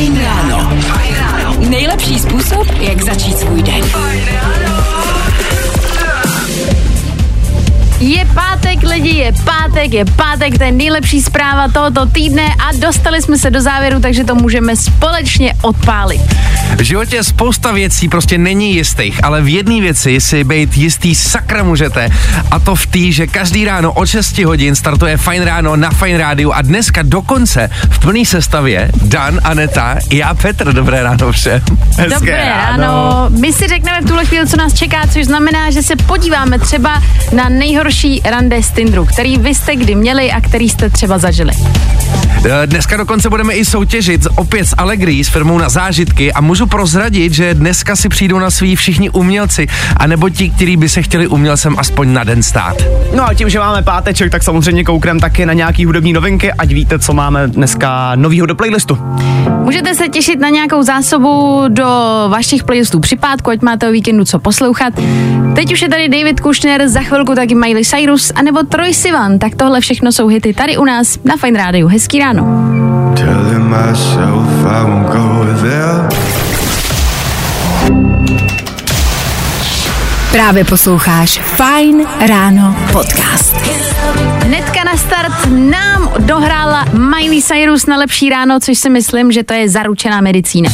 Fajn ráno. Nejlepší způsob, jak začít svůj den. Je pátek, lidi, je pátek, je pátek, to je nejlepší zpráva tohoto týdne a dostali jsme se do závěru, takže to můžeme společně odpálit. V životě je spousta věcí prostě není jistých, ale v jedné věci si být jistý sakra můžete a to v té, že každý ráno od 6 hodin startuje Fajn ráno na Fajn rádiu a dneska dokonce v plné sestavě Dan, Aneta, já Petr, dobré ráno všem. Hezké Dobré ráno. ráno. My si řekneme v tuhle chvíli, co nás čeká, což znamená, že se podíváme třeba na nejhorší rande z Tindru, který vy jste kdy měli a který jste třeba zažili. Eh, dneska dokonce budeme i soutěžit opět s Allegri, s firmou na zážitky a můžu prozradit, že dneska si přijdou na svý všichni umělci, anebo ti, kteří by se chtěli umělcem aspoň na den stát. No a tím, že máme páteček, tak samozřejmě kouknem taky na nějaký hudební novinky, ať víte, co máme dneska novýho do playlistu. Můžete se těšit na nějakou zásobu do vašich playlistů při pátku, ať máte o víkendu co poslouchat. Teď už je tady David Kushner, za chvilku taky Miley Cyrus, anebo Troy Sivan, tak tohle všechno jsou hity tady u nás na Fine Radio. Hezký ráno. Právě posloucháš Fine Ráno podcast. Hnedka na start nám dohrála Miley Cyrus na lepší ráno, což si myslím, že to je zaručená medicína.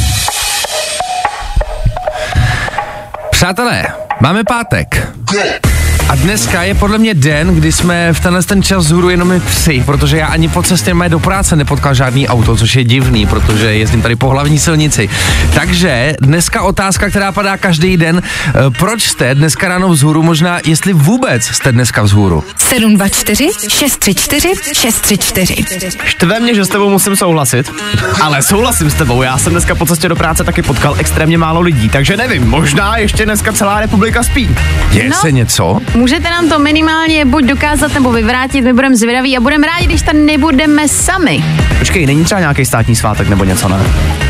Přátelé, máme pátek. A dneska je podle mě den, kdy jsme v tenhle ten čas zhůru jenom my tři, protože já ani po cestě mé do práce nepotkal žádný auto, což je divný, protože jezdím tady po hlavní silnici. Takže dneska otázka, která padá každý den, eh, proč jste dneska ráno vzhůru, možná jestli vůbec jste dneska vzhůru. 724 634 634 Štve mě, že s tebou musím souhlasit, ale souhlasím s tebou, já jsem dneska po cestě do práce taky potkal extrémně málo lidí, takže nevím, možná ještě dneska celá republika spí. Je no. se něco? Můžete nám to minimálně buď dokázat nebo vyvrátit, my budeme zvědaví a budeme rádi, když tam nebudeme sami. Počkej, není třeba nějaký státní svátek nebo něco, ne?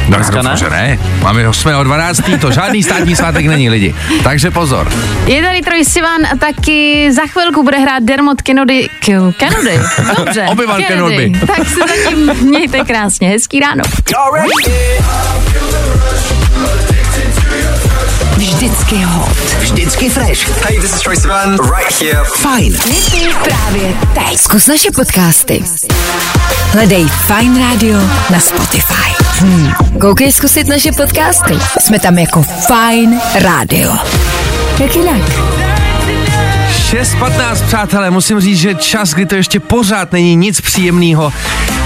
No, Dneska ne? Že ne. Máme 8. o 12. to žádný státní svátek není lidi. Takže pozor. Je tady Troj Sivan a taky za chvilku bude hrát Dermot Kennedy. Kennedy, dobře. Obyvan Kennedy. Kennedy. Tak se zatím mějte krásně. Hezký ráno. Vždycky hot. Vždycky fresh. Hey, this is Troy Sivan. Right here. Fajn. Právě teď. Zkus naše podcasty. Hledej Fine Radio na Spotify. Hmm. Koukej zkusit naše podcasty. Jsme tam jako Fine Radio. Jak jinak? 6.15, přátelé, musím říct, že čas, kdy to ještě pořád není nic příjemného.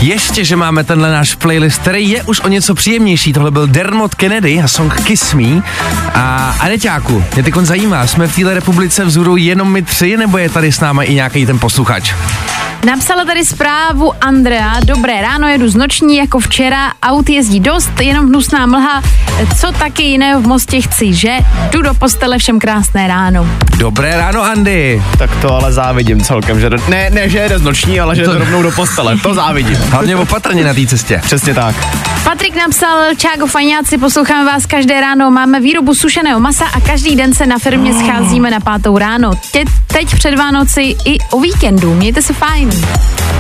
Ještě, že máme tenhle náš playlist, který je už o něco příjemnější. Tohle byl Dermot Kennedy a song Kiss Me. A Aneťáku, mě teď zajímá, jsme v téhle republice vzhůru jenom my tři, nebo je tady s námi i nějaký ten posluchač? Napsala tady zprávu Andrea. Dobré ráno, jedu z noční jako včera. Aut jezdí dost, jenom hnusná mlha. Co taky jiného v Mostě chci, že? Jdu do postele, všem krásné ráno. Dobré ráno, Andy. Tak to ale závidím celkem, že ne, ne, že jede z noční, ale že to... jde rovnou do postele. To závidím. Hlavně opatrně na té cestě. Přesně tak. Patrik napsal, Čágo fajňáci, posloucháme vás každé ráno, máme výrobu sušeného masa a každý den se na firmě scházíme na pátou ráno. Tě, teď před Vánoci i o víkendu. Mějte se fajn.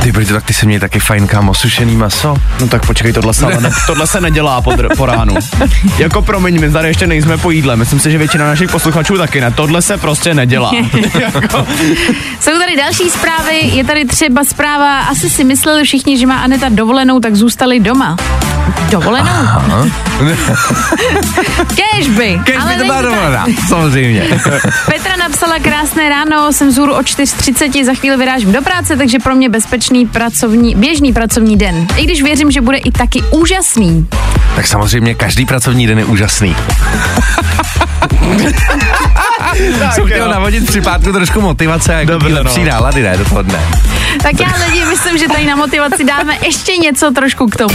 Ty brito, tak ty se mě taky fajn, kámo, sušený maso. No tak počkej, tohle se, ne, tohle se nedělá po, po ránu. jako promiň, my tady ještě nejsme po jídle, myslím si, že většina našich posluchačů taky ne. Tohle se prostě nedělá. jako. Jsou tady další zprávy, je tady třeba zpráva, asi si mysleli všichni, že má Aneta dovolenou, tak zůstali doma. Dovolenou? Kežby. Kežby to má dovolená, samozřejmě. Petra napsala krásné ráno, jsem zůru o 4.30, za chvíli vyrážím do práce, takže pro mě bezpečný pracovní, běžný pracovní den. I když věřím, že bude i taky úžasný. Tak samozřejmě každý pracovní den je úžasný. Jsem chtěl navodit při pátku trošku motivace, jak no. lepší nálady, ne, do toho dne. Tak já lidi myslím, že tady na motivaci dáme ještě něco trošku k tomu.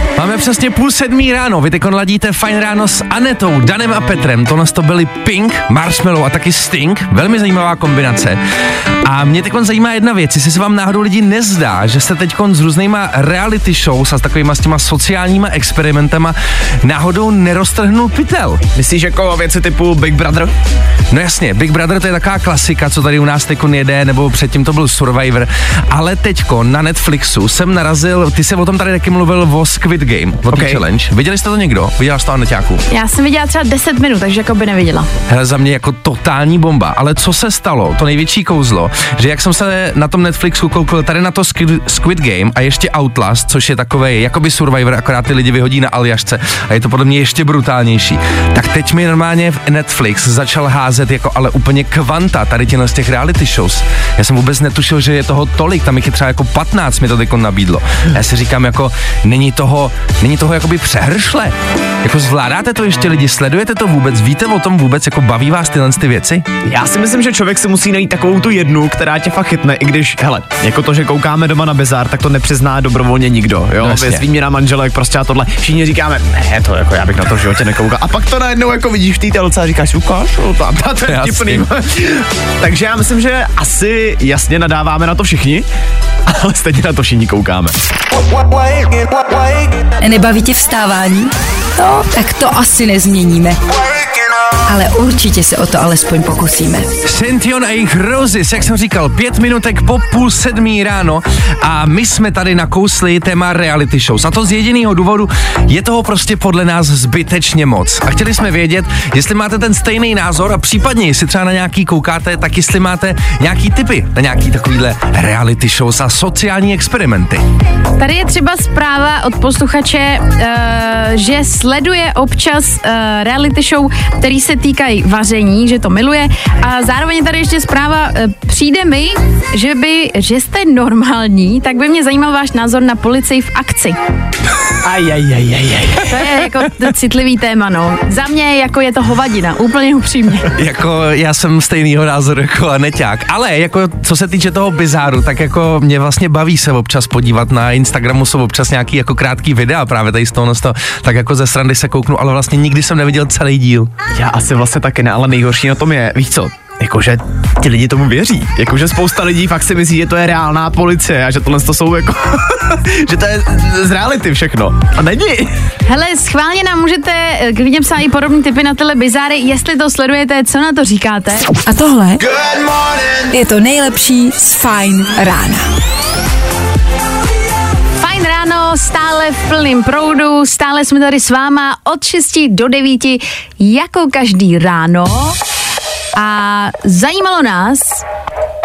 Máme přesně půl sedmý ráno, vy teď ladíte Fine Ráno s Anetou, Danem a Petrem. To nás to byli Pink, Marshmallow a taky Sting, velmi zajímavá kombinace. A mě teď zajímá jedna věc, jestli se vám náhodou lidi nezdá, že se teď s různýma reality shows a s takovýma s těma sociálníma experimentama náhodou neroztrhnul pytel. Myslíš jako věci typu Big Brother? No jasně, Big Brother to je taková klasika, co tady u nás teď jede, nebo předtím to byl Survivor, ale teďko na Netflixu jsem narazil, ty se o tom tady taky mluvil o Squid Game, o okay. challenge. Viděli jste to někdo? Viděla jste to na Já jsem viděla třeba 10 minut, takže jako by neviděla. Hele, za mě jako totální bomba, ale co se stalo, to největší kouzlo, že jak jsem se na tom Netflixu koukal tady na to Squid, Squid Game a ještě Outlast, což je takový jakoby Survivor, akorát ty lidi vyhodí na Aljašce a je to podle mě ještě brutálnější. Tak teď mi normálně v Netflix začal házet jako ale úplně kvanta tady těchto z těch reality shows. Já jsem vůbec netušil, že je toho tolik, tam jich je třeba jako 15 mi to teď nabídlo. Já si říkám jako, není toho, není toho jakoby přehršle. Jako zvládáte to ještě lidi, sledujete to vůbec, víte o tom vůbec, jako baví vás tyhle ty věci? Já si myslím, že člověk si musí najít takovou tu jednu, která tě fakt chytne, i když, hele, jako to, že koukáme doma na bizar, tak to nepřizná dobrovolně nikdo, jo, no, výměna manželek, prostě a tohle. Všichni říkáme, ne, to jako já bych na to v životě nekoukal. A pak to najednou jako vidíš v té telce a říkáš, ukáž, tam, to je vtipný. Takže já myslím, že asi jasně nadáváme na to všichni, ale stejně na to všichni koukáme. Nebaví tě vstávání? No, tak to asi nezměníme ale určitě se o to alespoň pokusíme. Sention a jejich Roses, jak jsem říkal, pět minutek po půl sedmí ráno a my jsme tady nakousli téma reality shows. A to z jediného důvodu, je toho prostě podle nás zbytečně moc. A chtěli jsme vědět, jestli máte ten stejný názor a případně, jestli třeba na nějaký koukáte, tak jestli máte nějaký typy na nějaký takovýhle reality shows a sociální experimenty. Tady je třeba zpráva od posluchače, uh, že sleduje občas uh, reality show, který se týkají vaření, že to miluje. A zároveň tady ještě zpráva, e, přijde mi, že by, že jste normální, tak by mě zajímal váš názor na policii v akci. Aj, aj, aj, aj, aj. To je jako citlivý téma, no. Za mě jako je to hovadina, úplně upřímně. Jako já jsem stejnýho názoru jako Aneťák, ale jako co se týče toho bizáru, tak jako mě vlastně baví se občas podívat na Instagramu, jsou občas nějaký jako krátký videa právě tady z toho, tak jako ze srandy se kouknu, ale vlastně nikdy jsem neviděl celý díl. Já asi vlastně taky ne, ale nejhorší na tom je, víš co, jakože ti lidi tomu věří. Jakože spousta lidí fakt si myslí, že to je reálná policie a že tohle to jsou jako, že to je z reality všechno. A není. Hele, schválně nám můžete k eh, lidem psát i podobné typy na tele bizáry, jestli to sledujete, co na to říkáte. A tohle je to nejlepší z Fine rána. Stále v plném proudu, stále jsme tady s váma od 6 do 9, jako každý ráno. A zajímalo nás,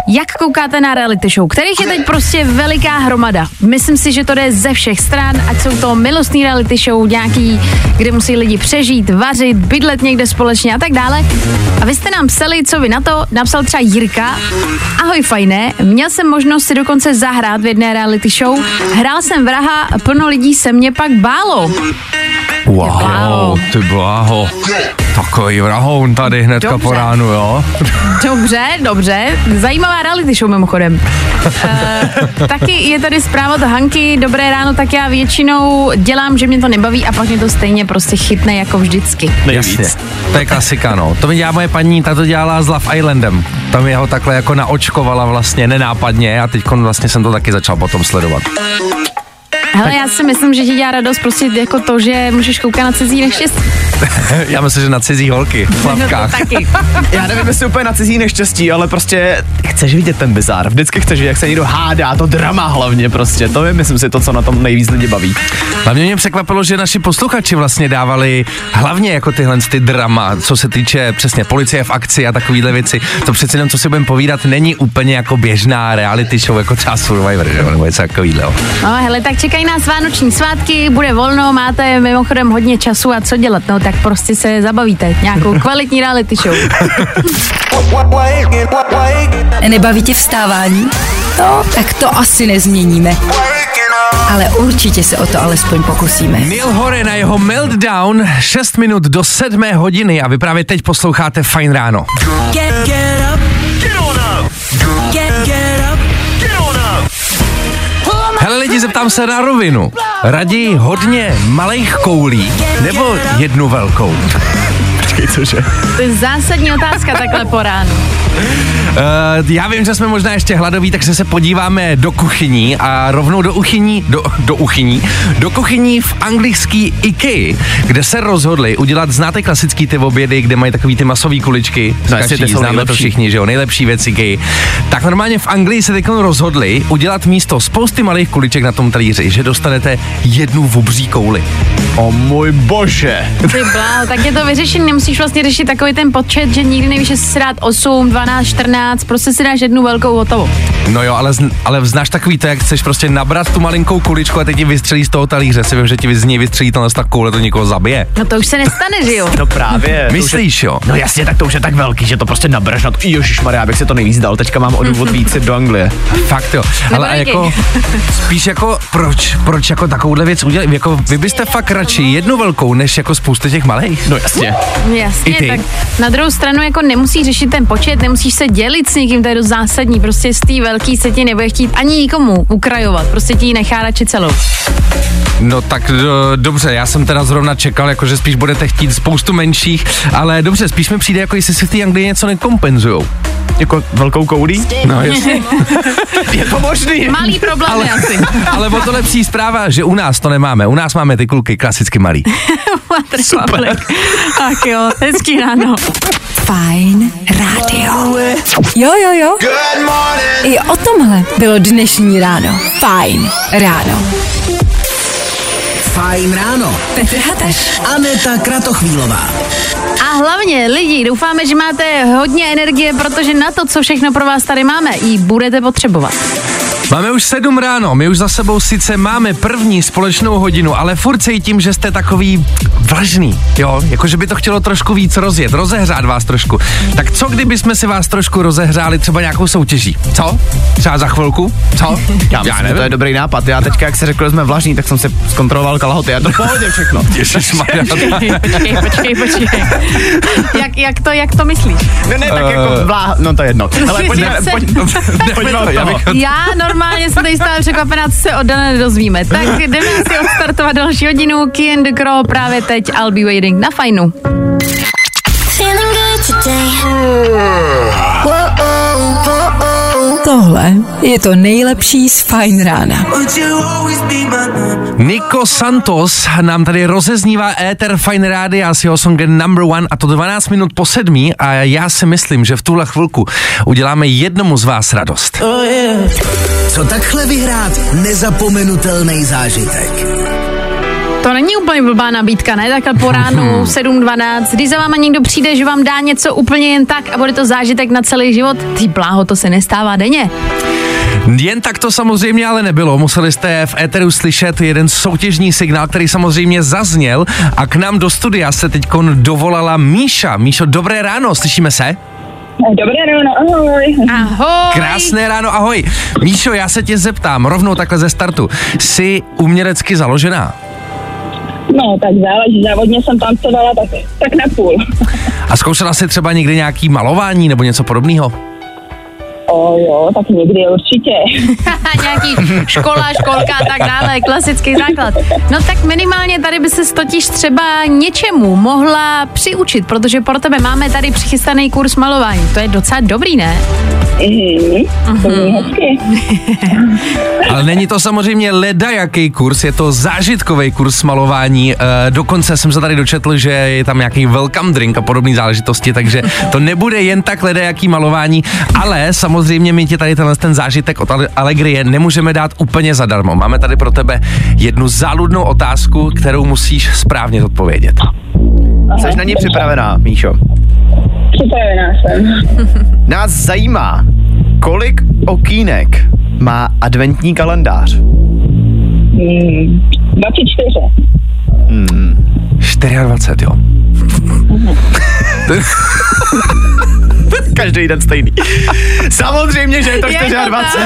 jak koukáte na reality show, kterých je teď prostě veliká hromada. Myslím si, že to jde ze všech stran, ať jsou to milostný reality show, nějaký, kde musí lidi přežít, vařit, bydlet někde společně a tak dále. A vy jste nám psali, co vy na to, napsal třeba Jirka. Ahoj fajné, měl jsem možnost si dokonce zahrát v jedné reality show. Hrál jsem vraha, plno lidí se mě pak bálo. Wow, wow. ty bláho. Takový vrahoun tady hnedka dobře. po ránu, jo? Dobře, dobře. Zajímavá reality show mimochodem. uh, taky je tady zpráva od Hanky. Dobré ráno, tak já většinou dělám, že mě to nebaví a pak mě to stejně prostě chytne jako vždycky. Jasně. To je klasika, no. To mi dělá moje paní, ta to dělala s Love Islandem. Tam jeho takhle jako naočkovala vlastně nenápadně a teď vlastně jsem to taky začal potom sledovat. Hele, já si myslím, že ti dělá radost prostě jako to, že můžeš koukat na cizí neštěstí. já myslím, že na cizí holky v plavkách. No taky. já nevím, jestli úplně na cizí neštěstí, ale prostě chceš vidět ten bizár. Vždycky chceš vidět, jak se někdo hádá, to drama hlavně prostě. To je, myslím si, to, co na tom nejvíc lidi baví. Hlavně mě překvapilo, že naši posluchači vlastně dávali hlavně jako tyhle ty drama, co se týče přesně policie v akci a takovýhle věci. To přece jenom, co si budeme povídat, není úplně jako běžná reality show, jako třeba Survivor, že? nebo něco takového. No, hele, tak čekají nás vánoční svátky, bude volno, máte mimochodem hodně času a co dělat, no tak prostě se zabavíte nějakou kvalitní reality show. Nebaví tě vstávání? No, tak to asi nezměníme. Ale určitě se o to alespoň pokusíme. Neil Hore na jeho Meltdown 6 minut do 7 hodiny a vy právě teď posloucháte Fine ráno. Get. Get lidi, zeptám se na rovinu. Raději hodně malých koulí nebo jednu velkou? Cože? To je zásadní otázka takhle po ránu. Uh, já vím, že jsme možná ještě hladoví, takže se podíváme do kuchyní a rovnou do uchyní, do, do uchyní, do kuchyní v anglický IKEA, kde se rozhodli udělat, znáte klasický ty obědy, kde mají takový ty masové kuličky, No, ty jsou známe to nejlepší. všichni, že jo, nejlepší věc IKEA. Tak normálně v Anglii se teď rozhodli udělat místo spousty malých kuliček na tom talíři, že dostanete jednu obří kouli. O můj bože. Ty bláho, tak je to vyřešený, nemusíš vlastně řešit takový ten počet, že nikdy nevíš, jestli si dát 8, 12, 14, prostě si dáš jednu velkou hotovou. No jo, ale, ale znáš takový to, jak chceš prostě nabrat tu malinkou kuličku a teď ti vystřelí z toho talíře. Si vím, že ti z něj vystřelí to ta koule, to někoho zabije. No to už se nestane, že jo? No právě. je- Myslíš, jo? No jasně, tak to už je tak velký, že to prostě nabereš na to. Ježišmarja, já bych si to nejvíc dal, teďka mám o důvod víc jít do Anglie. Fakt jo. Ale jako, spíš jako, proč, proč jako takovouhle věc udělat? Jako vy byste fakt radši jednu velkou, než jako spoustu těch malých? No jasně. Jasně, tak na druhou stranu jako nemusíš řešit ten počet, nemusíš se dělit s někým, to je dost zásadní, prostě z té velký se ti nebude chtít ani nikomu ukrajovat, prostě ti ji nechá radši celou. No tak do, dobře, já jsem teda zrovna čekal, jako že spíš budete chtít spoustu menších, ale dobře, spíš mi přijde, jako jestli si v té Anglii něco nekompenzujou. Jako velkou koulí? No jasně. Je to možný. Malý problém ale... asi. ale o to lepší zpráva, že u nás to nemáme. U nás máme ty kluky klasicky malý. Super. Ach jo, hezký ráno. Fajn rádio. Jo, jo, jo. I o tomhle bylo dnešní ráno. Fajn ráno. Fajn ráno. Petr Hateš. Aneta Kratochvílová. A hlavně lidi, doufáme, že máte hodně energie, protože na to, co všechno pro vás tady máme, ji budete potřebovat. Máme už sedm ráno, my už za sebou sice máme první společnou hodinu, ale furt cítím, že jste takový vlažný, jo, jakože by to chtělo trošku víc rozjet, rozehřát vás trošku. Tak co kdyby jsme si vás trošku rozehřáli třeba nějakou soutěží? Co? Třeba za chvilku? Co? Já, myslím, že to je dobrý nápad. Já teďka, jak se řekl, že jsme vlažní, tak jsem si zkontroloval kalhoty a to pohodě všechno. Ježišmarja. Počkej, počkej, počkej. Jak, jak, to, jak to myslíš? Ne, ne, tak jako vlá... No to je jedno. Ale pojďme, Já se- pojď, pojďme od Já toho. bych- Já normálně jsem tady stále překvapená, co se od Dana nedozvíme. Tak jdeme si odstartovat další hodinu. Kian the Crow právě teď. I'll be waiting na fajnu. Feeling good today. Tohle je to nejlepší z Fajn rána. Nico Santos nám tady rozeznívá éter Fine Rádia s jeho songem Number One a to 12 minut po sedmí a já si myslím, že v tuhle chvilku uděláme jednomu z vás radost. Co takhle vyhrát nezapomenutelný zážitek? To není úplně blbá nabídka, ne? Takhle po ránu 7.12, když za váma někdo přijde, že vám dá něco úplně jen tak a bude to zážitek na celý život, ty bláho, to se nestává denně. Jen tak to samozřejmě ale nebylo. Museli jste v éteru slyšet jeden soutěžní signál, který samozřejmě zazněl a k nám do studia se teď dovolala Míša. Míšo, dobré ráno, slyšíme se? Dobré ráno, ahoj. Ahoj. Krásné ráno, ahoj. Míšo, já se tě zeptám rovnou takhle ze startu. Jsi umělecky založená? No, tak záleží, závodně jsem tancovala tak, tak na půl. A zkoušela jsi třeba někdy nějaký malování nebo něco podobného? O jo, tak někdy určitě. Nějaký škola, školka a tak dále, klasický základ. No tak minimálně tady by se totiž třeba něčemu mohla přiučit, protože pro tebe máme tady přichystaný kurz malování. To je docela dobrý, ne? Mhm, je hezky. Ale není to samozřejmě leda jaký kurz, je to zážitkový kurz malování. E, dokonce jsem se tady dočetl, že je tam nějaký welcome drink a podobné záležitosti, takže to nebude jen tak leda jaký malování, ale samozřejmě my ti tady tenhle ten zážitek od Ale- Allegrie nemůžeme dát úplně zadarmo. Máme tady pro tebe jednu záludnou otázku, kterou musíš správně odpovědět. Jsi na ní připravená, Míšo? Připravená jsem. Nás zajímá, kolik okýnek má adventní kalendář. Hmm, 24. 24, jo. Každý den stejný. Samozřejmě, že je to Je to 24.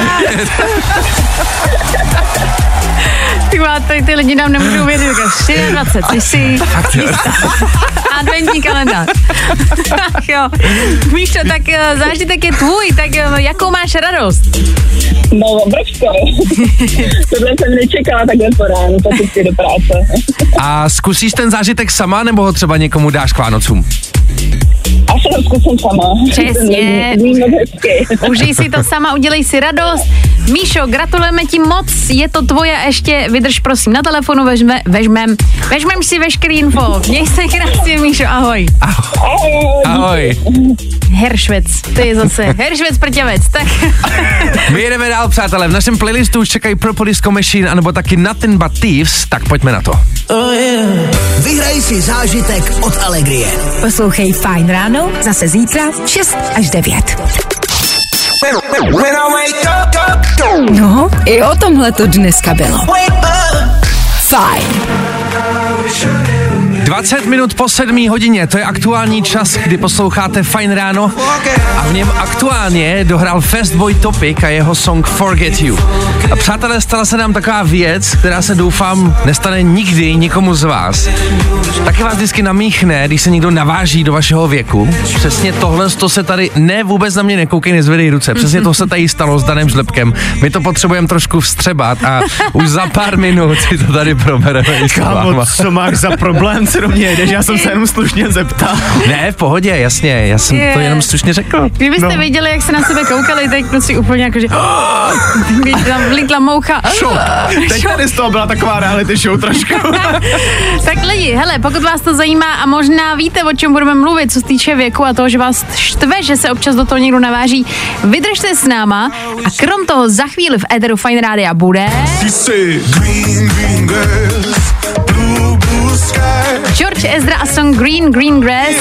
Ty má, tady ty lidi nám nemůžou věřit. říkají, 24, ty jsi. Adventní kalendář. Ach jo. Míšo, tak eh, zážitek je tvůj, tak eh, jakou máš radost? No, obrovskou. Tohle jsem nečekala takhle po ránu, po cestě do práce. A zkusíš ten zážitek sama, nebo ho třeba někomu dáš k Vánocům? To zkusím sama. Přesně. Užij si to sama, udělej si radost. Míšo, gratulujeme ti moc, je to tvoje, ještě vydrž prosím na telefonu, vežme, vežmem, vežmem si veškerý info. Měj se krásně, Míšo, ahoj. Ahoj. Heršvec, to je zase Heršvec prťavec, tak My jedeme dál, přátelé. V našem playlistu už čekají Purple Disco Machine, anebo taky Nothing But Thieves, tak pojďme na to. Vyhraj si zážitek od Allegrie. Poslouchej Fajn ráno, zase zítra 6 až 9. No, i o tomhle to dneska bylo. Fajn. 20 minut po 7 hodině, to je aktuální čas, kdy posloucháte Fine Ráno a v něm aktuálně dohrál Fastboy Topic a jeho song Forget You. A přátelé, stala se nám taková věc, která se doufám nestane nikdy nikomu z vás. Taky vás vždycky namíchne, když se někdo naváží do vašeho věku. Přesně tohle to se tady, ne vůbec na mě nekoukej, nezvedej ruce, přesně to se tady stalo s Danem Žlepkem. My to potřebujeme trošku vstřebat a už za pár minut si to tady probereme. Kámo, co máš za problém, do mě jedeš? Já jsem se jenom slušně zeptal. Ne, v pohodě, jasně, já jsem to Je. jenom slušně řekl. kdybyste no. viděli, jak se na sebe koukali, teď prostě úplně jako, že tam vlítla moucha. Teď tady z toho byla taková reality show trošku. tak lidi, hele, pokud vás to zajímá a možná víte, o čem budeme mluvit, co se týče věku a toho, že vás štve, že se občas do toho někdo naváží, vydržte s náma a krom toho za chvíli v Eteru Fine Rádia bude... George Ezra a song Green Green Grass.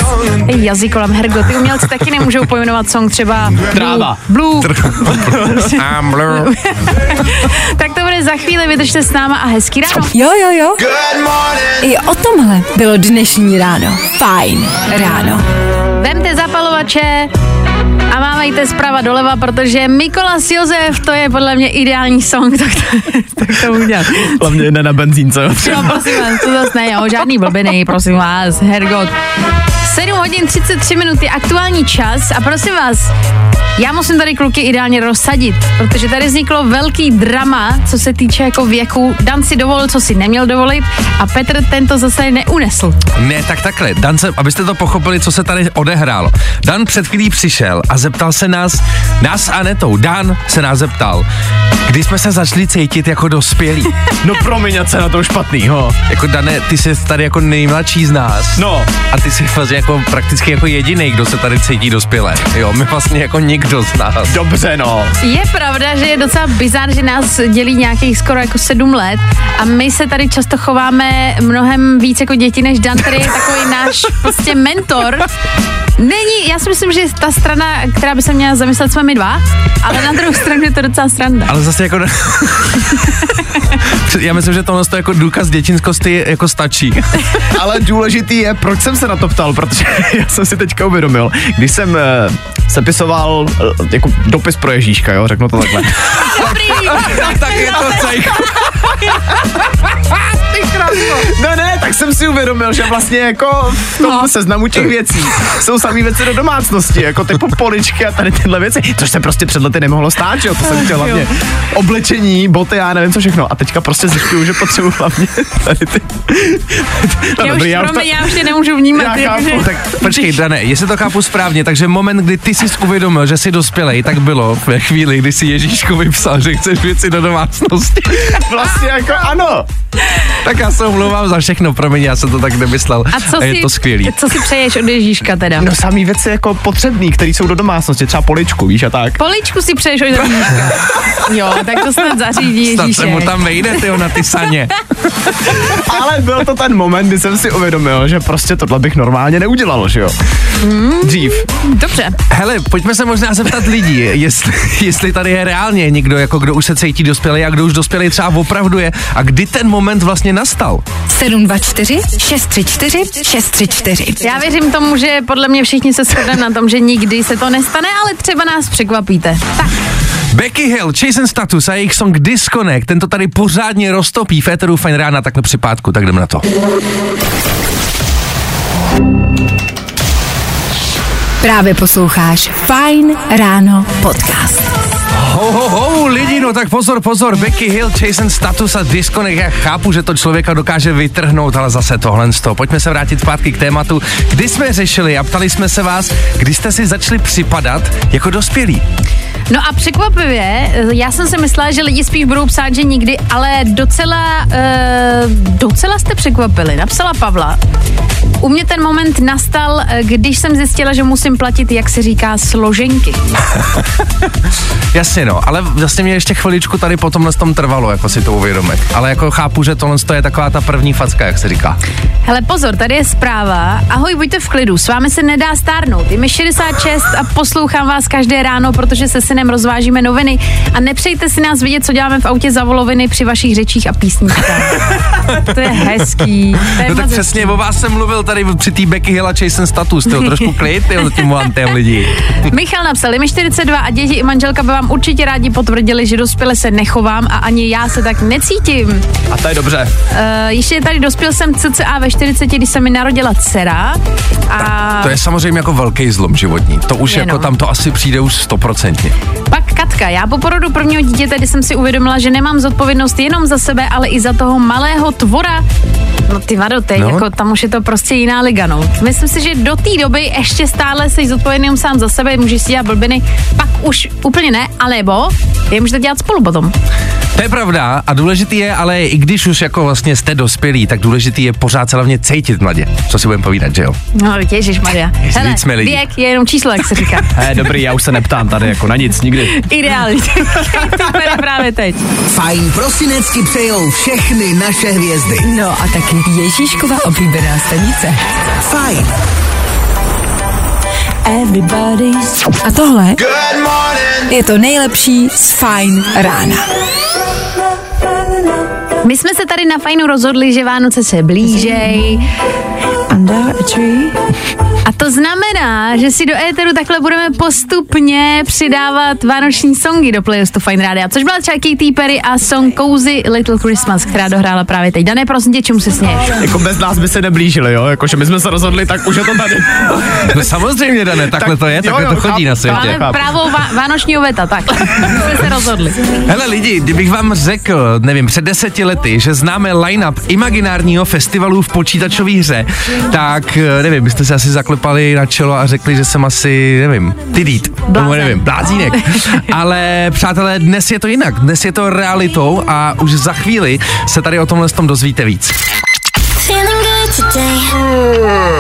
Ej, jazyk kolem Hergo, ty umělci taky nemůžou pojmenovat song třeba Tráva. Blue. I'm blue. tak to bude za chvíli, vydržte s náma a hezký ráno. Jo, jo, jo. I o tomhle bylo dnešní ráno. Fajn ráno. Vemte zapalovače a mávejte zprava doleva, protože Mikolas Josef, to je podle mě ideální song, tak to, tak to udělat. Hlavně ne na benzínce. No, prosím vás, to zase ne, jo, žádný blbiny, prosím vás, Hergot. 7 hodin 33 minuty, aktuální čas a prosím vás, já musím tady kluky ideálně rozsadit, protože tady vzniklo velký drama, co se týče jako věku. Dan si dovolil, co si neměl dovolit a Petr tento zase neunesl. Ne, tak takhle, Dan se, abyste to pochopili, co se tady odehrálo. Dan před chvílí přišel a zeptal se nás, nás a Anetou, Dan se nás zeptal, kdy jsme se začali cítit jako dospělí. No promiň, se na to špatný, ho. Jako Dane, ty jsi tady jako nejmladší z nás. No. A ty jsi vlastně jako prakticky jako jediný, kdo se tady cítí dospělé. Jo, my vlastně jako nikdo z nás. Dobře, no. Je pravda, že je docela bizár, že nás dělí nějakých skoro jako sedm let a my se tady často chováme mnohem víc jako děti než Dan, který je takový náš prostě mentor. Není, já si myslím, že ta strana, která by se měla zamyslet, jsme my dva, ale na druhou stranu je to docela sranda. Ale zase jako... Já myslím, že tohle je jako důkaz dětinskosti jako stačí. Ale důležitý je, proč jsem se na to ptal, protože já jsem si teďka uvědomil, když jsem uh, sepisoval uh, jako dopis pro Ježíška, jo, řeknu to takhle. Dobrý, tak je to cejko. Jsem si uvědomil, že vlastně jako v tom no. seznamu těch věcí jsou samý věci do domácnosti, jako typu poličky a tady tyhle věci, což se prostě před lety nemohlo stát, že jo, to jsem chtěl hlavně oblečení, boty, já nevím co všechno. A teďka prostě zjišťuju, že potřebuji hlavně tady ty. No, já, dobrý, už, já, už promiň, to, já už tě nemůžu vnímat. Já chápu, že- Tak počkej, Dane, jestli to chápu správně, takže moment, kdy ty jsi uvědomil, že jsi dospělej, tak bylo ve chvíli, kdy si Ježíškovi psal, že chceš věci do domácnosti. vlastně jako ano. tak já se omlouvám za všechno, promiň, já jsem to tak nemyslel. A co je si, to skvělý. co si přeješ od Ježíška teda? No samý věci jako potřebný, které jsou do domácnosti, třeba poličku, víš a tak. Poličku si přeješ od Ježíška. Jo, tak to snad zařídí Snad se mu Ježíšek. tam vejde, tyjo, na ty saně. Ale byl to ten moment, kdy jsem si uvědomil, že prostě tohle bych normálně neudělal, že jo. Dřív. Dobře. Hele, pojďme se možná zeptat lidí, jestli, jestli tady je reálně někdo, jako kdo už se cítí dospělý a kdo už dospělý třeba opravdu je a kdy ten moment vlastně nastal. 724 634 634. Já věřím tomu, že podle mě všichni se shodneme na tom, že nikdy se to nestane, ale třeba nás překvapíte. Tak, Becky Hill, Jason Status a jejich song Disconnect, tento tady pořádně roztopí Féteru Fine Rána takhle při pátku, tak jdeme na to. Právě posloucháš Fajn ráno podcast. Ho, ho, ho, lidi, no tak pozor, pozor, Becky Hill, Jason Status a Disconnect, já chápu, že to člověka dokáže vytrhnout, ale zase tohle z toho. Pojďme se vrátit zpátky k tématu, kdy jsme řešili a ptali jsme se vás, kdy jste si začali připadat jako dospělí. No a překvapivě, já jsem si myslela, že lidi spíš budou psát, že nikdy, ale docela, uh, docela jste překvapili. Napsala Pavla. U mě ten moment nastal, eh, když jsem zjistila, že musím platit, jak se říká, složenky. Jasně no, ale vlastně mě ještě chviličku tady po tomhle tom trvalo, jako si to uvědomit. Ale jako chápu, že tohle je taková ta první facka, jak se říká. Hele, pozor, tady je zpráva. Ahoj, buďte v klidu, s vámi se nedá stárnout. Je mi 66 a poslouchám vás každé ráno, protože se synem rozvážíme noviny a nepřejte si nás vidět, co děláme v autě za voloviny při vašich řečích a písničkách. to je hezký. To je No tak moc přesně hezký. o vás jsem mluvil tady při té Becky Hill a Jason Status, ty trošku klid, ty tím volantem lidí. Michal napsal, je mi 42 a děti i manželka by vám určitě rádi potvrdili, že dospěle se nechovám a ani já se tak necítím. A to je dobře. Uh, ještě tady dospěl jsem cca ve 40, když se mi narodila dcera a To je samozřejmě jako velký zlom životní. To už Je, jako no. tam to asi přijde už stoprocentně. pak Katka. Já po porodu prvního dítěte, kdy jsem si uvědomila, že nemám zodpovědnost jenom za sebe, ale i za toho malého tvora. No ty vado, No. jako, tam už je to prostě jiná liga, no. Myslím si, že do té doby ještě stále jsi zodpovědný jenom sám za sebe, můžeš si dělat blbiny, pak už úplně ne, alebo je můžete dělat spolu potom. To je pravda a důležitý je, ale i když už jako vlastně jste dospělí, tak důležitý je pořád se hlavně cítit mladě. Co si budeme povídat, že jo? No, Ježíš Maria. Vždyť jsme lidi. věk je jenom číslo, jak se říká. He, dobrý, já už se neptám tady jako na nic, nikdy. Ideální. to bere právě teď. Fajn prosinec ti přejou všechny naše hvězdy. No a taky Ježíškova oblíbená stanice. Fajn. Everybody's... A tohle je to nejlepší z Fine rána. My jsme se tady na fajnu rozhodli, že Vánoce se blížej. A to znamená, že si do éteru takhle budeme postupně přidávat vánoční songy do playlistu Fine Radio, což byla třeba Katy Perry a song Cozy Little Christmas, která dohrála právě teď. Dané, prosím tě, čemu se směješ? Jako bez nás by se neblížili, jo? Jakože my jsme se rozhodli, tak už je to tady. No samozřejmě, Dane, takhle to je, jo, takhle jo, to chodí chápu, na světě. Máme právo vá- vánočního veta, tak. jsme se rozhodli. Hele lidi, kdybych vám řekl, nevím, před deseti lety, že známe line-up imaginárního festivalu v počítačové hře, tak eh, nevím, byste se asi zaklepali na čelo a řekli, že jsem asi, nevím, tydít. Blázen. Nebo nevím, blázínek. Ale přátelé, dnes je to jinak. Dnes je to realitou a už za chvíli se tady o tomhle tom dozvíte víc. Feeling good today.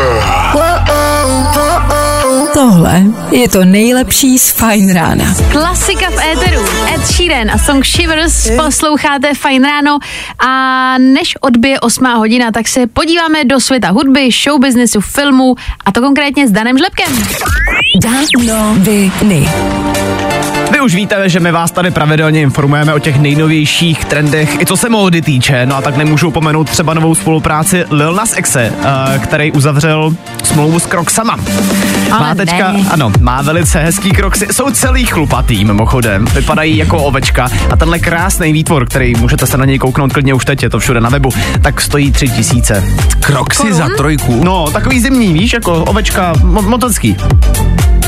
Tohle je to nejlepší z Fine rána. Klasika v éteru. Ed Sheeran a song Shivers posloucháte fajn ráno a než odbije 8 hodina, tak se podíváme do světa hudby, showbiznesu, filmu a to konkrétně s Danem Žlepkem. Danoviny. Vy už víte, že my vás tady pravidelně informujeme o těch nejnovějších trendech, i co se módy týče, no a tak nemůžu opomenout třeba novou spolupráci Lil Nas Xe, eh, který uzavřel smlouvu s Crocsama. Ale má teďka, ne. ano, má velice hezký Crocsy, jsou celý chlupatý mimochodem, vypadají jako ovečka a tenhle krásný výtvor, který můžete se na něj kouknout klidně už teď, je to všude na webu, tak stojí tři tisíce. Kroxy za trojku. No, takový zimní, víš, jako ovečka mo- motecký.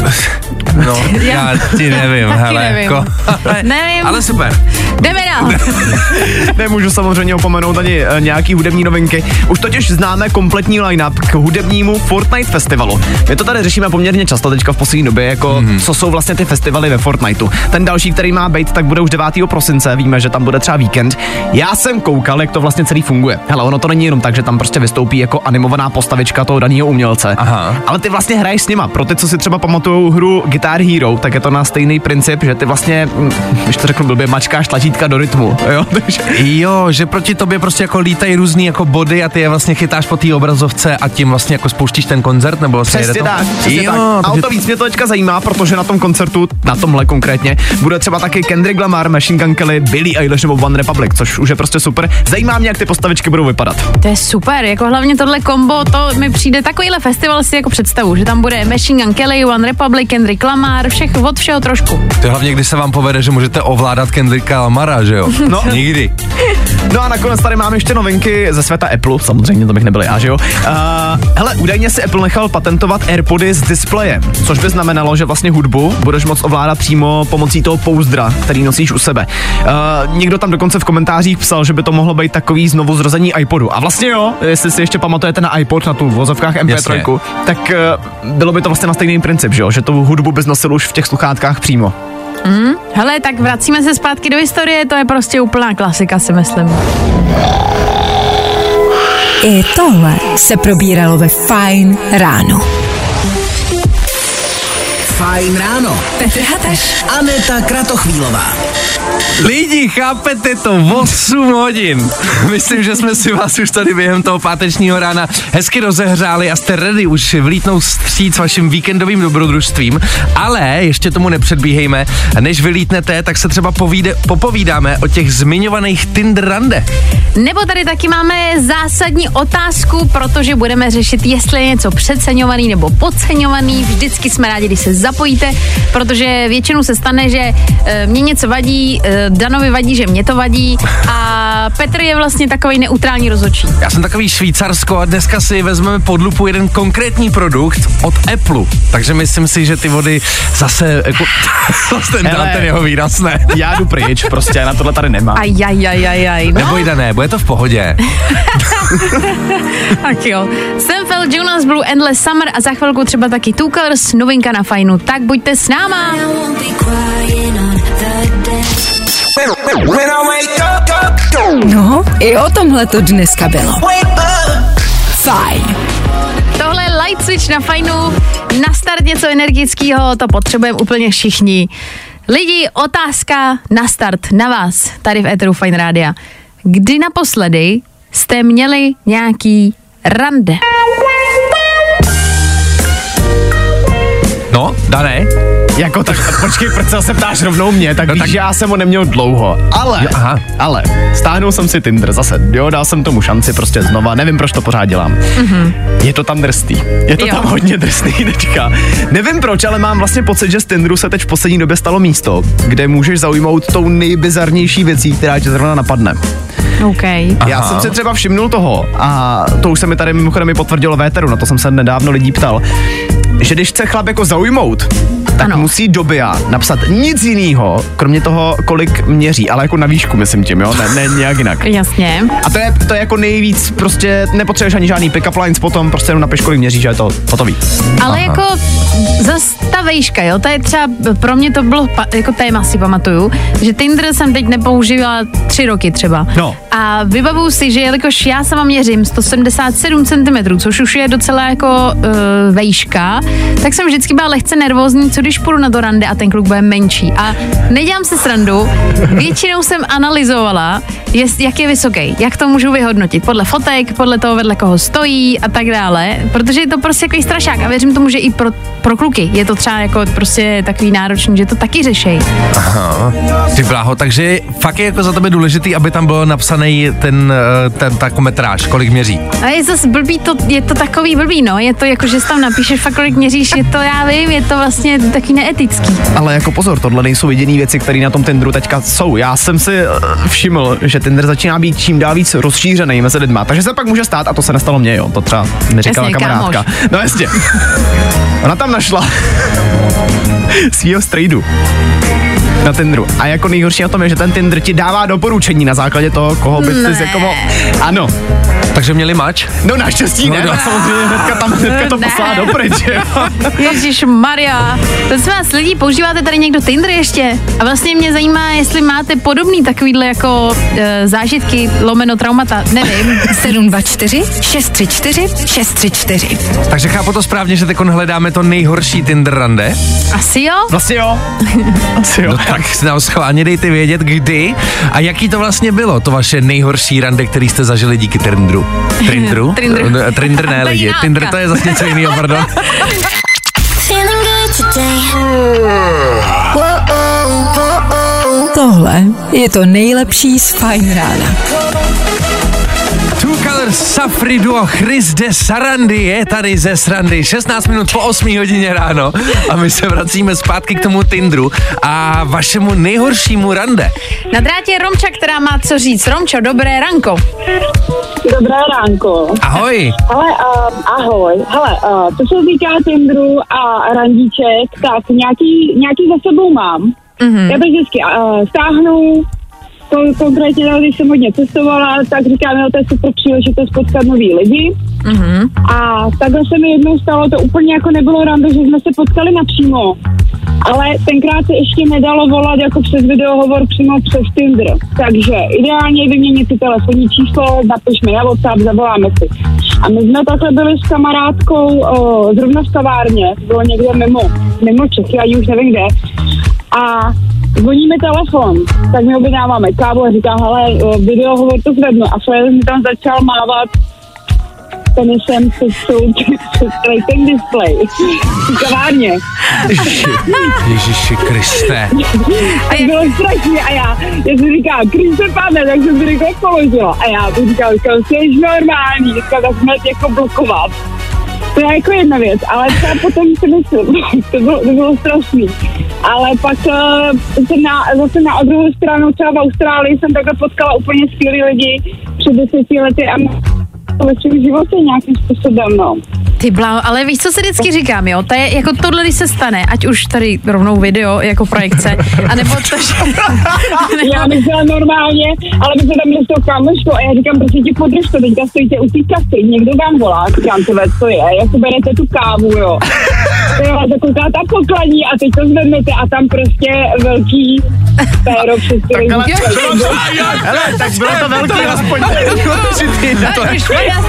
No, já ti nevím, Taky hele, nevím. Jako, ale, Nevím. ale super. Jdeme dál. Nemůžu samozřejmě opomenout ani e, nějaký hudební novinky. Už totiž známe kompletní line-up k hudebnímu Fortnite festivalu. My to tady řešíme poměrně často teďka v poslední době, jako mm-hmm. co jsou vlastně ty festivaly ve Fortniteu. Ten další, který má být, tak bude už 9. prosince, víme, že tam bude třeba víkend. Já jsem koukal, jak to vlastně celý funguje. Hele, ono to není jenom tak, že tam prostě vystoupí jako animovaná postavička toho daného umělce. Aha. Ale ty vlastně hraješ s nima. Pro ty, co si třeba pamatují hru Guitar Hero, tak je to na stejný princip, že ty vlastně, mm, když to řeknu blbě, mačkáš tlačítka do rytmu. Jo? Takže Jo, že proti tobě prostě jako lítají různý jako body a ty je vlastně chytáš po té obrazovce a tím vlastně jako spouštíš ten koncert, nebo vlastně Přesně jede to? tak, přesně jo, tak. A o takže to víc mě to teďka zajímá, protože na tom koncertu, na tomhle konkrétně, bude třeba taky Kendrick Lamar, Machine Gun Kelly, Billie Eilish nebo One Republic, což už je prostě super. Zajímá mě, jak ty postavičky budou vypadat. To je super, jako hlavně tohle kombo, to mi přijde takovýhle festival si jako představu, že tam bude Machine Gun Kelly, One Republic, Kendrick Lamar, všech, od všeho trošku. To je hlavně, když se vám povede, že můžete ovládat Kendricka Lamara, že jo? No. Nikdy. No a nakonec tady máme ještě novinky ze světa Apple, samozřejmě to bych nebyl já, že jo. Uh, hele, údajně si Apple nechal patentovat AirPody s displejem, což by znamenalo, že vlastně hudbu budeš moc ovládat přímo pomocí toho pouzdra, který nosíš u sebe. Uh, někdo tam dokonce v komentářích psal, že by to mohlo být takový znovu zrození iPodu. A vlastně jo, jestli si ještě pamatujete na iPod, na tu v vozovkách MP3, Jasně. tak uh, bylo by to vlastně na stejný princip, že jo, že tu hudbu bys nosil už v těch sluchátkách přímo. Hele, tak vracíme se zpátky do historie, to je prostě úplná klasika, si myslím. I tohle se probíralo ve Fine ráno. Fajn ráno. Petr Hataš. Aneta Kratochvílová. Lidi, chápete to? 8 hodin. Myslím, že jsme si vás už tady během toho pátečního rána hezky rozehřáli a jste ready už vlítnout stříc vašim víkendovým dobrodružstvím. Ale ještě tomu nepředbíhejme. Než vylítnete, tak se třeba povíde, popovídáme o těch zmiňovaných Tinder rande. Nebo tady taky máme zásadní otázku, protože budeme řešit, jestli je něco přeceňovaný nebo podceňovaný. Vždycky jsme rádi, když se zapojíte, protože většinou se stane, že e, mě něco vadí, e, Danovi vadí, že mě to vadí a Petr je vlastně takový neutrální rozhodčí. Já jsem takový Švýcarsko a dneska si vezmeme pod lupu jeden konkrétní produkt od Apple. Takže myslím si, že ty vody zase, jako, zase ten, Hele. ten jeho výraz ne. Já jdu pryč, prostě já na tohle tady nemám. Ajajajajaj, no. Neboj, Dané, bude to v pohodě. Tak jo. Jsem Fel Jonas Blue Endless Summer a za chvilku třeba taky Tukers, novinka na fajnu. Tak buďte s náma. No, i o tomhle to dneska bylo. Fajn. Tohle je Light Switch na fajnu. Na start něco energického, to potřebujeme úplně všichni. Lidi, otázka na start na vás, tady v Eteru Fine Rádia. Kdy naposledy jste měli nějaký rande? No, Dané? Jako tak, počkej, proč se ptáš rovnou mě, tak, No víš, tak- já jsem ho neměl dlouho, ale, Jo, aha. ale, stáhnul jsem si Tinder zase, jo, dal jsem tomu šanci prostě znova, nevím, proč to pořád dělám. Mm-hmm. Je to tam drsný, je to Jo. tam hodně drsný teďka. Nevím proč, ale mám vlastně pocit, že z Tinderu se teď v poslední době stalo místo, kde můžeš zaujmout tou nejbizarnější věcí, která tě zrovna napadne. OK. Já jsem si třeba všimnul toho, a to už se mi tady mimochodem i potvrdilo véteru, na to jsem se nedávno lidí ptal, že když chce chlap jako zaujmout, tak Ano. Musí do BIA napsat nic jiného, kromě toho, kolik měří, ale jako na výšku, myslím tím, jo, ne, ne nějak jinak. Jasně. A to je, to je jako nejvíc, prostě nepotřebuješ ani žádný pick-up lines potom, prostě jenom napiš, kolik měří, že je to hotový. Ale Aha. jako zas ta vejška, jo, to je třeba, pro mě to bylo jako téma, si pamatuju, že Tinder jsem teď nepoužívala tři roky třeba. No. A vybavuju si, že jelikož já sama měřím 177 cm, což už je docela jako uh, vejška, tak jsem vždycky byla lehce nervózní, co když půjdu na to rande a ten kluk bude menší. A nedělám si srandu, většinou jsem analyzovala, jest, jak je vysoký, jak to můžu vyhodnotit, podle fotek, podle toho, vedle koho stojí a tak dále, protože je to prostě takový strašák a věřím tomu, že i pro, pro kluky je to třeba jako prostě takový náročný, že to taky řešej. Ty bláho, takže fakt je jako za tebe důležitý, aby tam byl napsaný ten, eh, ten takometráž, kolik měří. A je zase blbý, to, je to takový blbý, no, je to jako, že tam napíšeš fakt, kolik měříš, je to, já vím, je to vlastně taky neetický. Ale jako pozor, tohle nejsou jediné věci, které na tom Tinderu teďka jsou. Já jsem si eh, všiml, že Tinder začíná být čím dál víc rozšířený mezi lidma, takže se pak může stát, a to se nestalo mně, jo, to třeba mi říkala Jasně, kamarádka. kámoš. No jasně. Ona tam našla svýho strejdu na Tinderu. A jako nejhorší na tom je, že ten Tinder ti dává doporučení na základě toho, koho by ty jako mo- Ano. Takže měli mač? No naštěstí No, ne, no. samozřejmě hnedka tam hnedka to Ne. poslala dopryč, jo. Ježíš Maria. Prosím vás, lidi, používáte tady někdo Tinder ještě? A vlastně mě zajímá, jestli máte podobný takovýhle jako e, zážitky, lomeno traumata, nevím. 724 634 634. Takže chápu to správně, že teď hledáme to nejhorší Tinder rande. Asi jo? Vlastně jo. Asi jo. No tak si nám schválně dejte vědět, kdy a jaký to vlastně bylo, to vaše nejhorší rande, který jste zažili díky Tinderu. Tinderu? Trindru. Ne, Trinder ne lidi, Tinder to je zase něco jiného, pardon. Tohle je to nejlepší z Fajn rána. Two Colors Safri Duo Chris de Sarandy je tady ze Srandy. 16 minut po 8 hodině ráno a my se vracíme zpátky k tomu Tindru a vašemu nejhoršímu rande. Na drátě je Romča, která má co říct. Romčo, dobré ranko. Dobré ránko. Ahoj. Hele, uh, ahoj. Hele, uh, co se týká Tinderu a randíček, tak nějaký, nějaký za sebou mám. Mm-hmm. Já to vždycky uh, stáhnu, kon- konkrétně, no, když jsem hodně cestovala, tak říkám, jo, to je super příležitost potkat nový lidi. Mhm. A takhle se mi jednou stalo, to úplně jako nebylo rande, že jsme se potkali napřímo. Ale tenkrát se ještě nedalo volat jako přes videohovor přímo přes Tinder. Takže ideálně vyměnit si telefonní číslo, napišme na WhatsApp, zavoláme si. A my jsme takhle byli s kamarádkou o, zrovna v kavárně, bylo někde mimo, mimo Čechy, ani už nevím kde. A zvoní mi telefon, tak my objednáváme kávu a říkám, hele, o, videohovor to zvednu. A Fred mi tam začal mávat tenisem přes, ten display kavárně. Ježiši Kriste. A bylo strašně a já, já jsem říkala, Kriste pane, tak jsem si rychle položila. A já bych říkala, říkala, jsi normální, říkala, tak jsme jako blokovat. To je jako jedna věc, ale třeba potom si myslím, to bylo, to bylo strašný. Ale pak uh, jsem na, zase na druhou stranu, třeba v Austrálii jsem takhle potkala úplně skvělý lidi před deseti lety a svém životě nějakým způsobem, no. Ty bláho, ale víš, co se vždycky říkám, jo? To je jako tohle, když se stane, ať už tady rovnou video jako projekce, anebo to, že... Já myslela normálně, ale my jsme tam měli s tou kámoškou a já říkám, prosím tě, podrž to, teďka stojíte u té kasy, někdo vám volá, říkám, to co je, jako berete tu kávu, jo. Jo, a to kouká ta pokladní a teď to zvednete a tam prostě velký péro přes který Ale, hele, tak bylo to velký aspoň.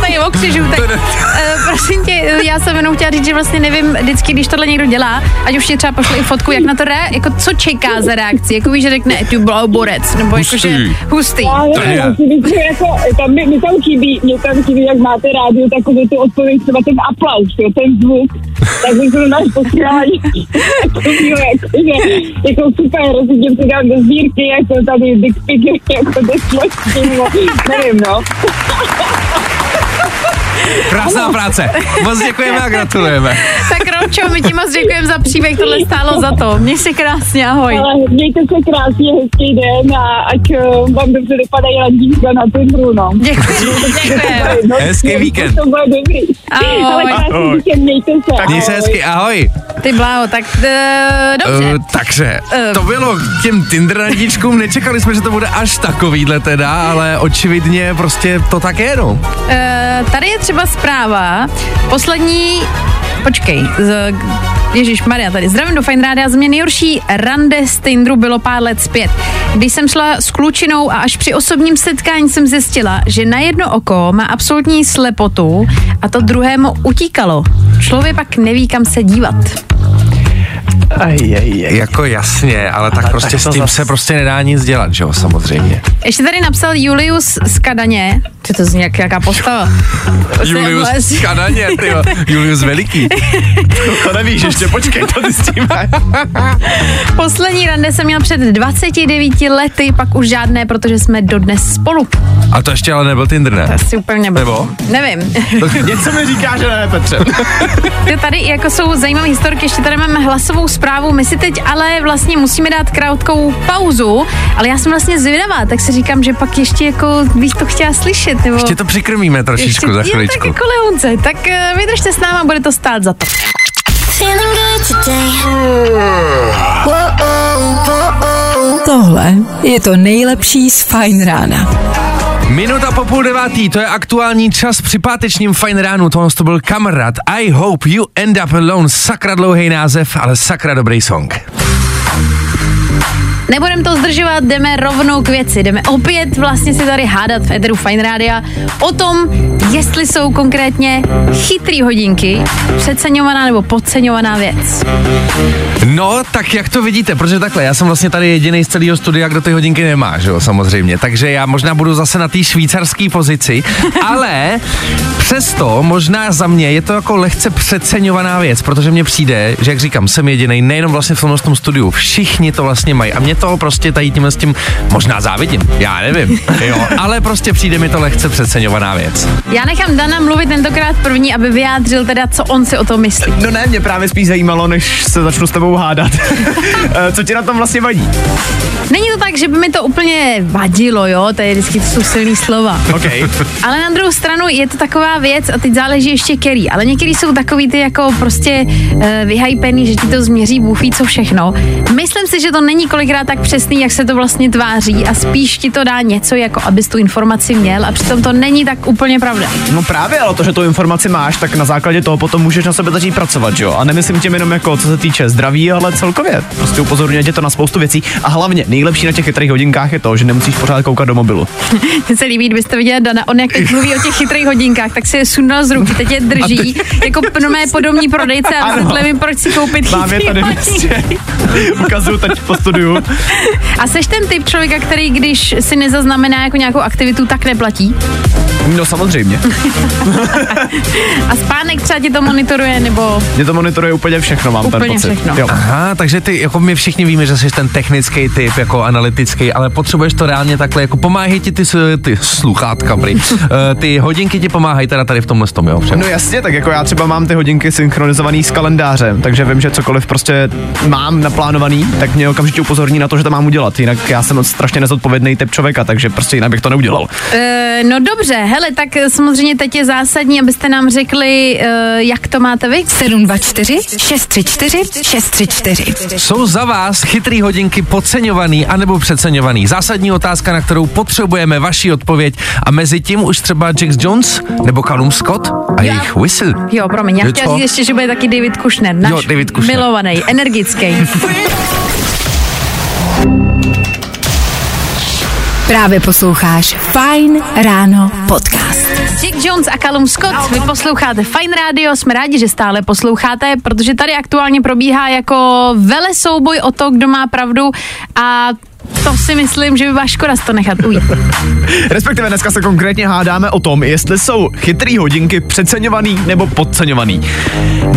Tady okřižu, tak uh, prosím tě, já jsem jenom chtěla říct, že vlastně nevím, vždycky, když tohle někdo dělá, ať už ti třeba pošle i fotku, jak na to rea, jako co čeká za reakci, jako víš, že řekne, ty byl borec, nebo jako, že hustý. To si myslím, jako, tam, mi, mi tam chybí, mě tam chybí, jak máte rádio, takový tu odpověď, třeba ten aplaus, jo, ten zvuk, tak bych to náš posílání, takový, jako, že, jako super, tím si dám do sbírky, jako tady dick pic, jako do složky, nevím, no. Krásná práce. Moc děkujeme a gratulujeme. Tak Romčo, my ti moc děkujeme za příběh, tohle stálo za to. Měj se krásně, ahoj. Ale mějte se krásně, hezký den a ať uh, vám dobře dopadají randíčka na Tinderu, no. Děkuji, děkujeme. No, Hezký víkend. To bude dobrý. Ahoj. Ale krásný víkend, mějte se. Měj se ahoj. hezky, ahoj. Ty bláho, tak uh, dobře. Uh, takže, Eh. to bylo k těm Tinder randičkům, nečekali jsme, že to bude až takovýhle teda, ale očividně prostě to tak je, no. Uh, tady je třeba zpráva. Poslední, počkej, z, Ježíš Maria tady. Zdravím do Fine Rádia. Za mě nejhorší rande z Tinderu bylo pár let zpět. Když jsem šla s klučinou a až při osobním setkání jsem zjistila, že na jedno oko má absolutní slepotu a to druhému utíkalo. Člověk pak neví, kam se dívat. Aj, aj, aj. Jako jasně, ale tak Ale prostě tak s tím zas- se prostě nedá nic dělat, že jo, samozřejmě. Ještě tady napsal Julius z Kadaně. Co to zní jak jaká postava? Julius Vlastně- Kadaně, ty Julius Veliký. To nevíš, ještě počkej, to zjistíme. Poslední rande jsem měl před 29 lety, pak už žádné, protože jsme dodnes spolu. A to ještě ale nebyl Tinder, ne? Asi úplně Nebo? Nevím. Něco mi říká, že ne, Petře. Ty tady jako jsou zajímavé historky, ještě tady máme hlasovou zprávu, my si teď ale vlastně musíme dát krátkou pauzu, ale já jsem vlastně zvědavá, tak si říkám, že pak ještě jako bych to chtěla slyšet, nebo... Ještě to přikrmíme trošičku za Jo, tak chviličku. jako Leonce, tak eh, vydržte s náma, bude to stát za to. Tohle je to nejlepší z Fine Rána. Minuta po půl devátý, to je aktuální čas při pátečním fajn ránu, tohle to byl kamarád. I hope you end up alone, sakra dlouhý název, ale sakra dobrý song. Nebudem to zdržovat, jdeme rovnou k věci. Jdeme opět vlastně si tady hádat v Eteru Fine Rádia o tom, jestli jsou konkrétně chytrý hodinky přeceňovaná nebo podceňovaná věc. No, tak jak to vidíte, protože takhle, já jsem vlastně tady jediný z celého studia, kdo ty hodinky nemá, že jo, samozřejmě, takže já možná budu zase na té švýcarské pozici, ale přesto možná za mě je to jako lehce přeceňovaná věc, protože mně přijde, že jak říkám, jsem jediný, nejenom vlastně v tom studiu, všichni to vlastně mají a mě toho prostě tady tímhle s tím možná závidím, já nevím, jo, ale prostě přijde mi to lehce přeceňovaná věc. Já nechám Dana mluvit tentokrát první, aby vyjádřil teda, co on si o tom myslí. No ne, mě právě spíš zajímalo, než se začnu s tebou hádat. Eh, co ti na tom vlastně vadí? Není to tak, že by mi to úplně vadilo, jo, to je vždycky to jsou silný slova. Okay. Ale na druhou stranu je to taková věc a teď záleží ještě který. Ale některý jsou takový ty jako prostě uh, vyhypený, že ti to změří bůh co všechno. Myslím si, že to není kolikrát tak přesný, jak se to vlastně tváří a spíš ti to dá něco, jako abys tu informaci měl a přitom to není tak úplně pravda. No právě, ale to, že tu informaci máš, tak na základě toho potom můžeš na sebe začít pracovat, jo? A nemyslím tím jenom jako co se týče zdraví, ale celkově. Prostě upozorňuje tě to na spoustu věcí. A hlavně nejlepší na těch chytrých hodinkách je to, že nemusíš pořád koukat do mobilu. Mně se líbí, kdybyste viděli Dana, on jak teď mluví o těch chytrých hodinkách, tak si je sundal z ruky, teď je drží, jako mé podobní prodejce a vysvětlím, proč si koupit Mám je chytrý tady. Ukazuju teď po studiu. A seš ten typ člověka, který když si nezaznamená jako nějakou aktivitu, tak neplatí? No samozřejmě. A spánek třeba ti to monitoruje, nebo Mě to monitoruje úplně všechno, mám ten Úplně pocit. všechno. Jo. Aha, takže ty, jako my všichni víme, že jsi ten technický typ, jako analytický, ale potřebuješ to reálně takhle, jako pomáhají ti ty, ty sluchátka, prý. Eh, ty hodinky ti pomáhají teda tady v tomhle tom, jo? Všem. No jasně, tak jako já třeba mám ty hodinky synchronizovaný s kalendářem, takže vím, že cokoliv prostě mám naplánovaný, tak mě okamžitě upozorní na to, že to mám udělat. Jinak já jsem strašně nezodpovědný typ člověka, takže prostě jinak bych to neudělal. E, no dobře, hele, tak eh, samozřejmě teď je zásadní, abyste nám řekli, e, jak to máte vy. 724 634 634. Jsou za vás chytrý hodinky podceňovaný anebo přeceňovaný? Zásadní otázka, na kterou potřebujeme vaši odpověď a mezi tím už třeba Jax Jones nebo Callum Scott a jejich whistle. Jo, promiň, já Jo, chtěla říct ještě, že bude taky David Kushner, náš Jo, David Kushner. milovaný, energický. Právě posloucháš Fine Ráno podcast. Jack Jones a Callum Scott, vy posloucháte Fine Radio, jsme rádi, že stále posloucháte, protože tady aktuálně probíhá jako vele souboj o to, kdo má pravdu a to si myslím, že by byla škoda to nechat ujít. Respektive dneska se konkrétně hádáme o tom, jestli jsou chytrý hodinky přeceňovaný nebo podceňovaný.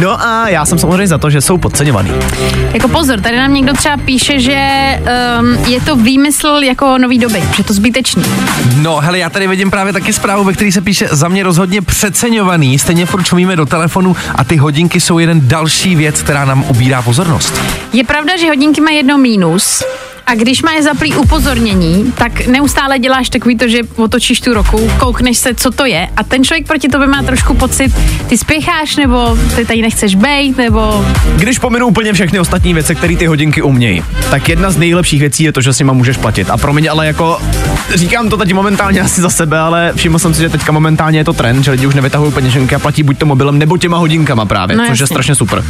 No a já jsem samozřejmě za to, že jsou podceňovaný. Jako pozor, tady nám někdo třeba píše, že um, je to výmysl jako nový doby, že to zbytečný. No, hele, já tady vidím právě taky zprávu, ve které se píše za mě rozhodně přeceňovaný. Stejně furt čumíme do telefonu a ty hodinky jsou jeden další věc, která nám ubírá pozornost. Je pravda, že hodinky mají jedno mínus, a když máš zaplý upozornění, tak neustále děláš takový to, že otočíš tu roku, koukneš se, co to je a ten člověk proti tobě má trošku pocit, ty spěcháš, nebo ty tady nechceš bejt, nebo Když pominu úplně všechny ostatní věci, které ty hodinky umějí, tak jedna z nejlepších věcí je to, že s nima můžeš platit. A promiň, ale jako říkám to teď momentálně asi za sebe, ale všiml jsem si, že teďka momentálně je to trend, že lidi už nevytahují peněženky a platí buď to mobilem nebo těma hodinkama právě, No což je jasně. strašně super.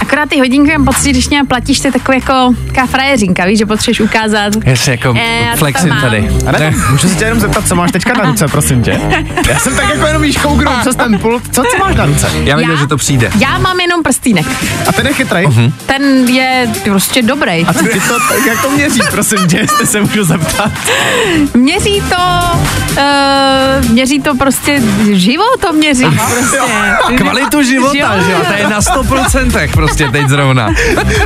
akorát ty hodinky mám pocit, když nějak platíš, je takový jako taková frajeřinka, víš, že potřebuješ ukázat. Jestli jako to tam mám. tady. A ne, můžu se tě jenom zeptat, co máš teďka na ruce, prosím tě. Já jsem tak jako jenom jížkou kdo přes ten pult. Co ty máš na ruce? Já věděl, Já? že to přijde. Já mám jenom prstýnek. A ten je chytrý. Mhm. Ten je prostě dobrý. A ty to, tak jak to měří, prosím tě, jestli se můžu zeptat. Měří to, uh, měří to prostě život, to měří prostě. Kvalitu života, že jo. To je na 100% prostě teď zrovna.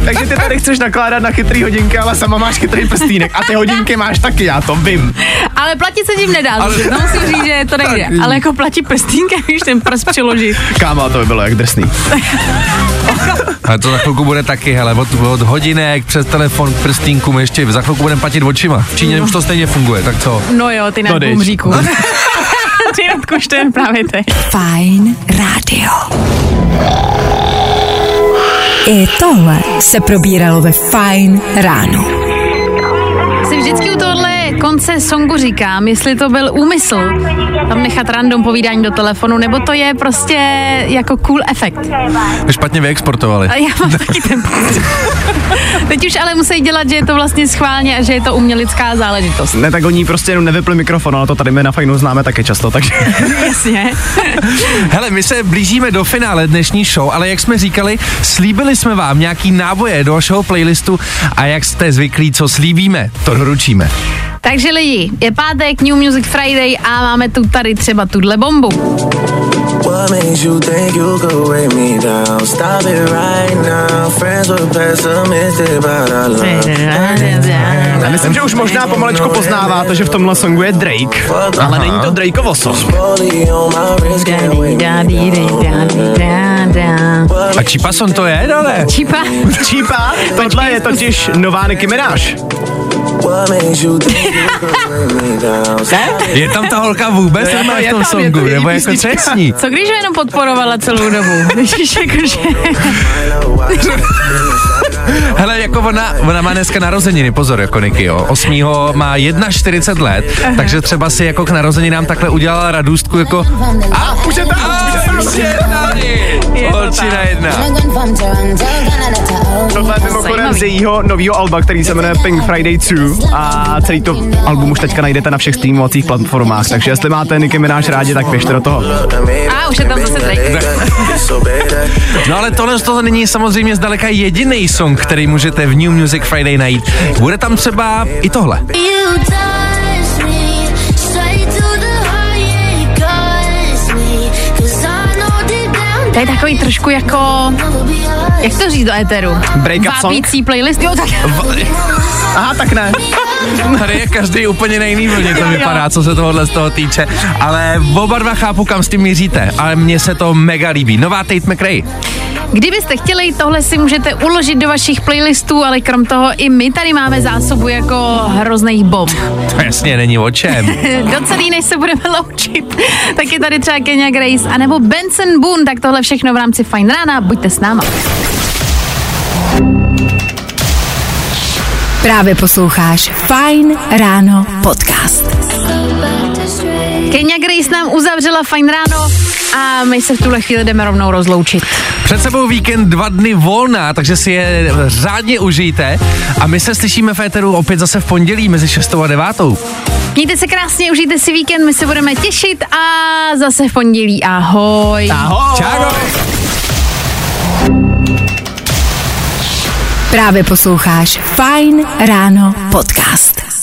Takže ty tady chceš nakládat na chytrý hodinky, ale sama máš chytrý prstínek. A ty hodinky máš taky, já to vím. Ale platit se tím nedá, Ale- to musím říct, že to nejde. Tak. Ale jako platí prstínka, víš, ten prst přiložit. Kámo, to by bylo jak drsný. Ale to za chvilku bude taky, hele, od, od hodinek přes telefon k prstýnkům ještě, za chvilku budeme platit očima. V Číně už to stejně funguje, tak co? No jo, ty na No, bumříku. ty nadkušte právě teď. Fine Radio. I tohle se probíralo ve Fine ráno. Si vždycky u tohle konce songu říkám, jestli to byl úmysl tam nechat random povídání do telefonu, nebo to je prostě jako cool efekt. Špatně vyexportovali. A já mám taky ten pocit. Teď už ale musí dělat, že je to vlastně schválně a že je to umělická záležitost. Ne, tak oni prostě jenom nevypli mikrofon, ale to tady my na fajnu známe taky často, takže Jasně. Hele, my se blížíme do finále dnešní show, ale jak jsme říkali, slíbili jsme vám nějaký náboje do vašeho playlistu a jak jste zvyklí, co slíbíme, to doručíme. Takže lidi, je pátek, New Music Friday a máme tu tady třeba tuhle bombu. What makes you think you could weigh me down? Stop it right now. Friends were pessimistic about our love. Já myslím, že už možná pomalečku poznáváte, že v tomhle songu je Drake, ale není to Drakeovo song. A Čipason to je, dole? Čipa. Čípa, tohle je totiž nová Nicki Minaj. Je tam ta holka vůbec Je to- je je v tom tam, je to songu, její nebo jako co je písnička. s ní? Co když ho jenom podporovala celou dobu? Když jakože... Hele, jako ona, ona má dneska narozeniny, pozor, jako Niky, jo. 8. má 41 let, takže třeba si jako k narozeninám takhle udělala radůstku jako A už je tam, už je tam. Holčina jedna. Tohle je mimochodem z jejího nového alba, který se jmenuje Pink Friday 2 a celý to album už teďka najdete na všech streamovacích platformách, takže jestli máte Nicki Minaj rádi, tak běžte do toho. A už je tam zase Drake. No ale tohle z toho není samozřejmě zdaleka jediný song, který můžete v New Music Friday najít. Bude tam třeba i tohle. You je takový trošku jako... Jak to říct do éteru? Break-up song? Vápící playlist? Jo, tak. Aha, tak ne. Tady je každý úplně na jiný vlně, to vypadá, co se tohohle z toho týče. Ale oba dva chápu, kam s tím míříte. Ale mně se to mega líbí. Nová Tate McRae. Kdybyste chtěli, tohle si můžete uložit do vašich playlistů, ale krom toho i my tady máme zásobu jako hrozných bomb. To jasně není o čem. do celý, než se budeme loučit, tak je tady třeba Kenya Grace, anebo Benson Boone, tak tohle všechno v rámci Fine Rána, buďte s náma. Právě posloucháš Fine Ráno podcast. Kenya Grace nám uzavřela Fine Ráno a my se v tuhle chvíli jdeme rovnou rozloučit. Před sebou víkend dva dny volná, takže si je řádně užijte. A my se slyšíme v éteru opět zase v pondělí mezi 6 a 9. Mějte se krásně, užijte si víkend, my se budeme těšit a zase v pondělí. Ahoj. Ahoj. Čau! Právě posloucháš Fine Ráno podcast.